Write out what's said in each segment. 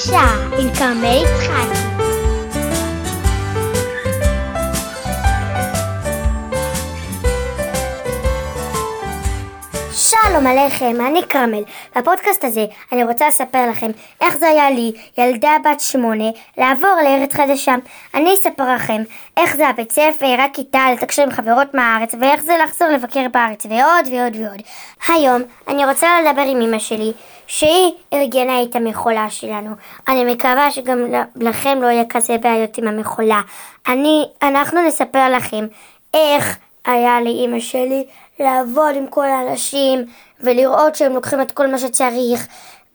חדשה עם כרמל יצחקי. שלום עליכם, אני כרמל. בפודקאסט הזה אני רוצה לספר לכם איך זה היה לי, ילדה בת שמונה, לעבור לארץ חדשה. אני אספר לכם איך זה הבית ספר, רק כיתה, לתקשר עם חברות מהארץ, ואיך זה לחזור לבקר בארץ, ועוד ועוד ועוד. היום אני רוצה לדבר עם אמא שלי, שהיא ארגנה את המחולה שלנו. אני מקווה שגם לכם לא יהיה כזה בעיות עם המחולה. אני, אנחנו נספר לכם איך היה לאימא שלי לעבוד עם כל האנשים ולראות שהם לוקחים את כל מה שצריך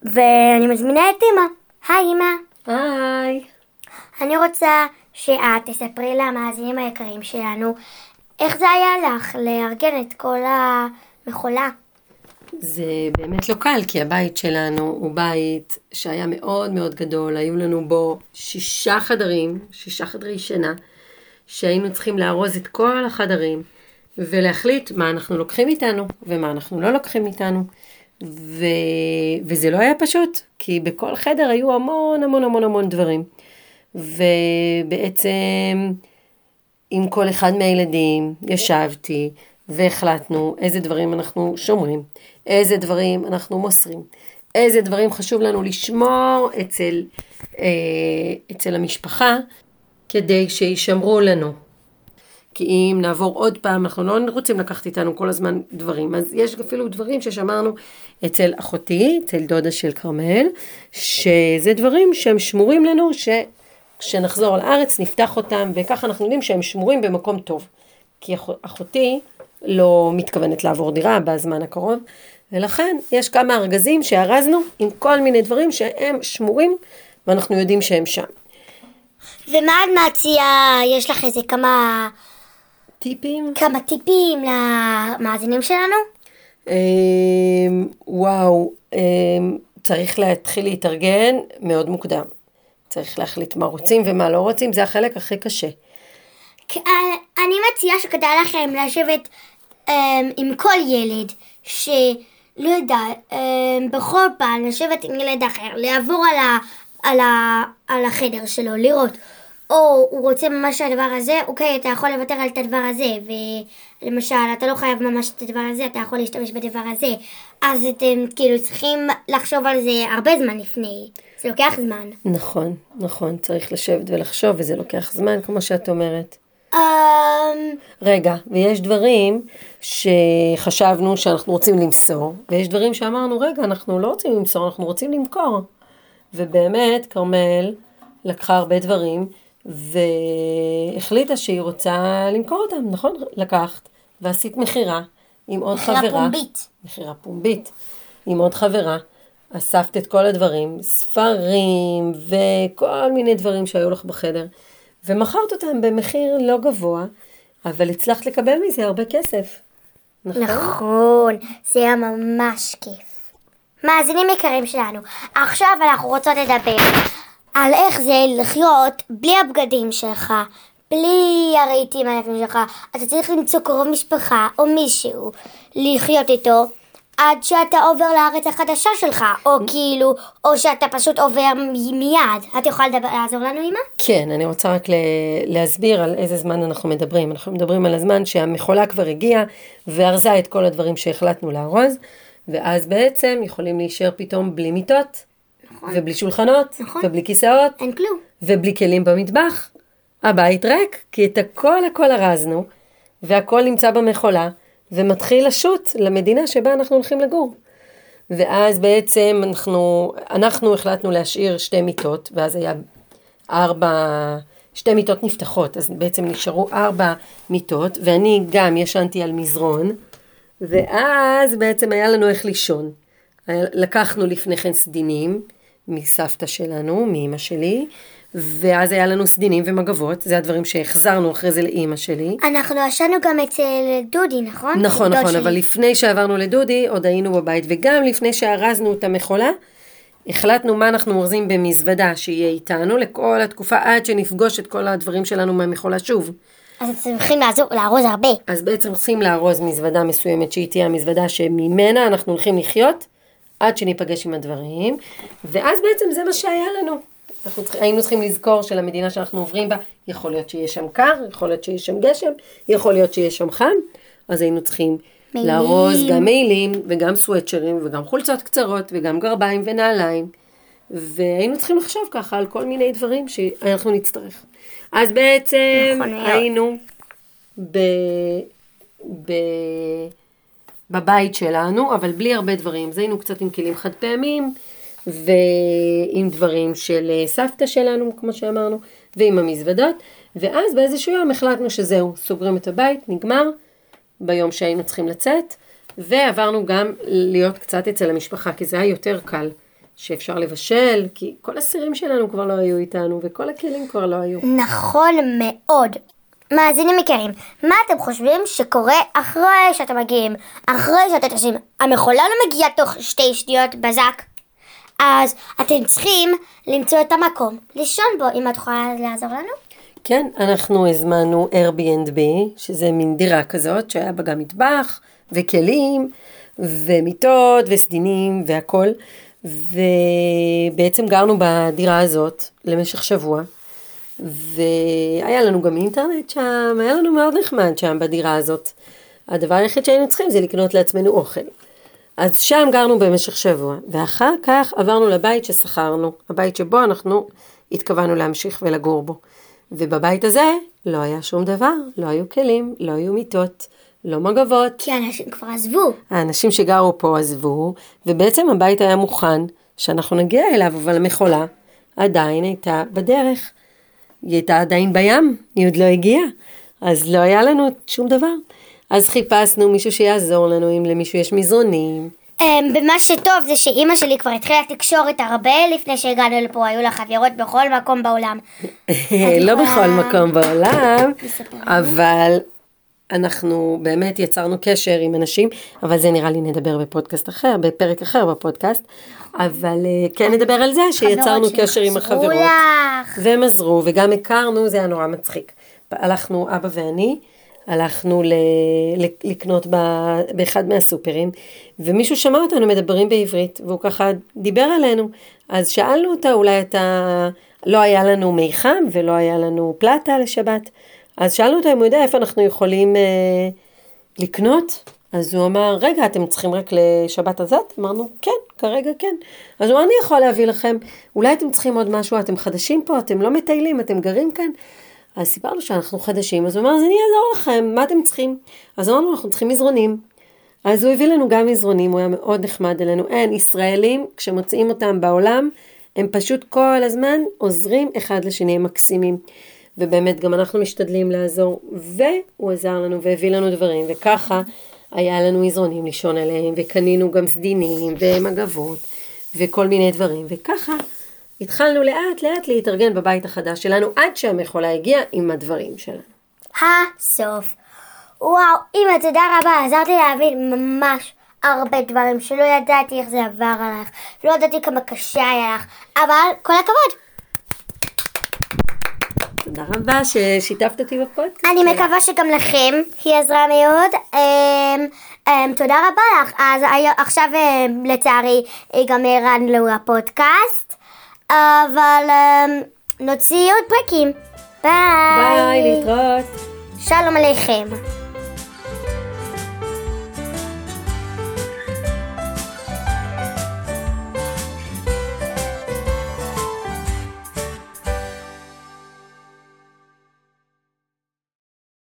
ואני מזמינה את אימא. היי אימא. היי. אני רוצה שאת תספרי למאזינים היקרים שלנו איך זה היה לך לארגן את כל המחולה. זה באמת לא קל, כי הבית שלנו הוא בית שהיה מאוד מאוד גדול, היו לנו בו שישה חדרים, שישה חדרי שינה, שהיינו צריכים לארוז את כל החדרים. ולהחליט מה אנחנו לוקחים איתנו ומה אנחנו לא לוקחים איתנו. ו... וזה לא היה פשוט, כי בכל חדר היו המון המון המון המון דברים. ובעצם עם כל אחד מהילדים ישבתי והחלטנו איזה דברים אנחנו שומרים, איזה דברים אנחנו מוסרים, איזה דברים חשוב לנו לשמור אצל, אה, אצל המשפחה כדי שישמרו לנו. כי אם נעבור עוד פעם, אנחנו לא רוצים לקחת איתנו כל הזמן דברים. אז יש אפילו דברים ששמרנו אצל אחותי, אצל דודה של כרמל, שזה דברים שהם שמורים לנו, שכשנחזור לארץ נפתח אותם, וככה אנחנו יודעים שהם שמורים במקום טוב. כי אחותי לא מתכוונת לעבור דירה בזמן הקרוב, ולכן יש כמה ארגזים שארזנו עם כל מיני דברים שהם שמורים, ואנחנו יודעים שהם שם. ומה את מציעה? יש לך איזה כמה... טיפים? כמה טיפים למאזינים שלנו? אמ, וואו, אמ, צריך להתחיל להתארגן מאוד מוקדם. צריך להחליט מה רוצים ומה לא רוצים, זה החלק הכי קשה. אני מציעה שכדאי לכם לשבת אמ, עם כל ילד, שלא יודע, בכל פעם לשבת עם ילד אחר, לעבור על, ה, על, ה, על החדר שלו, לראות. או הוא רוצה ממש את הדבר הזה, אוקיי, אתה יכול לוותר על את הדבר הזה, ולמשל, אתה לא חייב ממש את הדבר הזה, אתה יכול להשתמש בדבר הזה. אז אתם כאילו צריכים לחשוב על זה הרבה זמן לפני, זה לוקח זמן. נכון, נכון, צריך לשבת ולחשוב, וזה לוקח זמן, כמו שאת אומרת. Um... רגע, ויש דברים שחשבנו שאנחנו רוצים למסור, ויש דברים שאמרנו, רגע, אנחנו לא רוצים למסור, אנחנו רוצים למכור. ובאמת, כרמל לקחה הרבה דברים והחליטה שהיא רוצה למכור אותם, נכון? לקחת ועשית מכירה עם עוד מחירה חברה. מכירה פומבית. מכירה פומבית. עם עוד חברה. אספת את כל הדברים, ספרים וכל מיני דברים שהיו לך בחדר, ומכרת אותם במחיר לא גבוה, אבל הצלחת לקבל מזה הרבה כסף. נכון? נכון, זה היה ממש כיף. מאזינים יקרים שלנו, עכשיו אנחנו רוצות לדבר על איך זה לחיות בלי הבגדים שלך, בלי הרהיטים היפים שלך. אתה צריך למצוא קרוב משפחה או מישהו לחיות איתו. עד שאתה עובר לארץ החדשה שלך, או כאילו, או שאתה פשוט עובר מיד. את יכולה לדבר, לעזור לנו, אמא? כן, אני רוצה רק להסביר על איזה זמן אנחנו מדברים. אנחנו מדברים על הזמן שהמכולה כבר הגיעה וארזה את כל הדברים שהחלטנו לארוז, ואז בעצם יכולים להישאר פתאום בלי מיטות, נכון. ובלי שולחנות, נכון. ובלי כיסאות, אין כלום. ובלי כלים במטבח. הבית ריק, כי את הכל הכל ארזנו, והכל נמצא במכולה, ומתחיל לשוט למדינה שבה אנחנו הולכים לגור. ואז בעצם אנחנו, אנחנו החלטנו להשאיר שתי מיטות, ואז היה ארבע, שתי מיטות נפתחות, אז בעצם נשארו ארבע מיטות, ואני גם ישנתי על מזרון, ואז בעצם היה לנו איך לישון. לקחנו לפני כן סדינים, מסבתא שלנו, מאימא שלי, ואז היה לנו סדינים ומגבות, זה הדברים שהחזרנו אחרי זה לאימא שלי. אנחנו ישנו גם אצל דודי, נכון? נכון, נכון, שלי. אבל לפני שעברנו לדודי, עוד היינו בבית, וגם לפני שארזנו את המכולה, החלטנו מה אנחנו אורזים במזוודה שיהיה איתנו לכל התקופה עד שנפגוש את כל הדברים שלנו מהמכולה שוב. אז אתם צריכים לעזור, לארוז הרבה. אז בעצם צריכים לארוז מזוודה מסוימת שהיא תהיה המזוודה שממנה אנחנו הולכים לחיות עד שניפגש עם הדברים, ואז בעצם זה מה שהיה לנו. אנחנו צריכים, היינו צריכים לזכור שלמדינה שאנחנו עוברים בה, יכול להיות שיש שם קר, יכול להיות שיש שם גשם, יכול להיות שיש שם חם, אז היינו צריכים. לארוז גם מעילים, וגם סוואצ'רים, וגם חולצות קצרות, וגם גרביים ונעליים, והיינו צריכים לחשוב ככה על כל מיני דברים שאנחנו נצטרך. אז בעצם נכון. היינו ב... ב... בבית שלנו, אבל בלי הרבה דברים. אז היינו קצת עם כלים חד פעמיים, ועם דברים של אה, סבתא שלנו, כמו שאמרנו, ועם המזוודות, ואז באיזשהו יום החלטנו שזהו, סוגרים את הבית, נגמר, ביום שהיינו צריכים לצאת, ועברנו גם להיות קצת אצל המשפחה, כי זה היה יותר קל, שאפשר לבשל, כי כל הסירים שלנו כבר לא היו איתנו, וכל הכלים כבר לא היו. נכון מאוד. מאזינים יקרים, מה אתם חושבים שקורה אחרי שאתם מגיעים? אחרי שאתם עושים, המכולה לא מגיעה תוך שתי שניות בזק. אז אתם צריכים למצוא את המקום לישון בו, אם את יכולה לעזור לנו? כן, אנחנו הזמנו Airbnb, שזה מין דירה כזאת, שהיה בה גם מטבח, וכלים, ומיטות, וסדינים, והכל. ובעצם גרנו בדירה הזאת למשך שבוע, והיה לנו גם אינטרנט שם, היה לנו מאוד נחמד שם בדירה הזאת. הדבר היחיד שהיינו צריכים זה לקנות לעצמנו אוכל. אז שם גרנו במשך שבוע, ואחר כך עברנו לבית ששכרנו, הבית שבו אנחנו התכוונו להמשיך ולגור בו. ובבית הזה לא היה שום דבר, לא היו כלים, לא היו מיטות, לא מגבות. כי אנשים כבר עזבו. האנשים שגרו פה עזבו, ובעצם הבית היה מוכן שאנחנו נגיע אליו, אבל המכולה עדיין הייתה בדרך. היא הייתה עדיין בים, היא עוד לא הגיעה, אז לא היה לנו שום דבר. אז חיפשנו מישהו שיעזור לנו, אם למישהו יש מזרונים. Um, ומה שטוב זה שאימא שלי כבר התחילה תקשורת הרבה לפני שהגענו לפה, היו לה חברות בכל מקום בעולם. לא בכל מקום בעולם? אבל אנחנו באמת יצרנו קשר עם אנשים, אבל זה נראה לי נדבר בפודקאסט אחר, בפרק אחר בפודקאסט, אבל אה, כן נדבר על זה שיצרנו קשר עם החברות. לך. והם עזרו, וגם הכרנו, זה היה נורא מצחיק. הלכנו, אבא ואני, הלכנו ל- לקנות ב- באחד מהסופרים, ומישהו שמע אותנו מדברים בעברית, והוא ככה דיבר עלינו. אז שאלנו אותה, אולי אתה... לא היה לנו מי חם ולא היה לנו פלטה לשבת. אז שאלנו אותו אם הוא יודע איפה אנחנו יכולים אה, לקנות. אז הוא אמר, רגע, אתם צריכים רק לשבת הזאת? אמרנו, כן, כרגע כן. אז הוא אמר, אני יכול להביא לכם, אולי אתם צריכים עוד משהו, אתם חדשים פה, אתם לא מטיילים, אתם גרים כאן. אז סיפרנו שאנחנו חדשים, אז הוא אמר, אז אני אעזור לכם, מה אתם צריכים? אז אמרנו, אנחנו צריכים מזרונים. אז הוא הביא לנו גם מזרונים, הוא היה מאוד נחמד אלינו. אין, ישראלים, כשמוצאים אותם בעולם, הם פשוט כל הזמן עוזרים אחד לשני, הם מקסימים. ובאמת גם אנחנו משתדלים לעזור, והוא עזר לנו והביא לנו דברים, וככה היה לנו מזרונים לישון עליהם, וקנינו גם סדינים ומגבות, וכל מיני דברים, וככה התחלנו לאט לאט להתארגן בבית החדש שלנו, עד שהמכולה הגיעה עם הדברים שלנו. הסוף. וואו, אמא, תודה רבה, עזרת לי להבין ממש הרבה דברים שלא ידעתי איך זה עבר עליך, לא ידעתי כמה קשה היה לך, אבל כל הכבוד. תודה רבה ששיתפת אותי בפודקאסט. אני מקווה שגם לכם היא עזרה מאוד. אמ, אמ, תודה רבה לך. אז עכשיו אמ, לצערי ייגמר לנו הפודקאסט, אבל נוציא עוד פרקים. ביי. ביי, להתראות. שלום עליכם.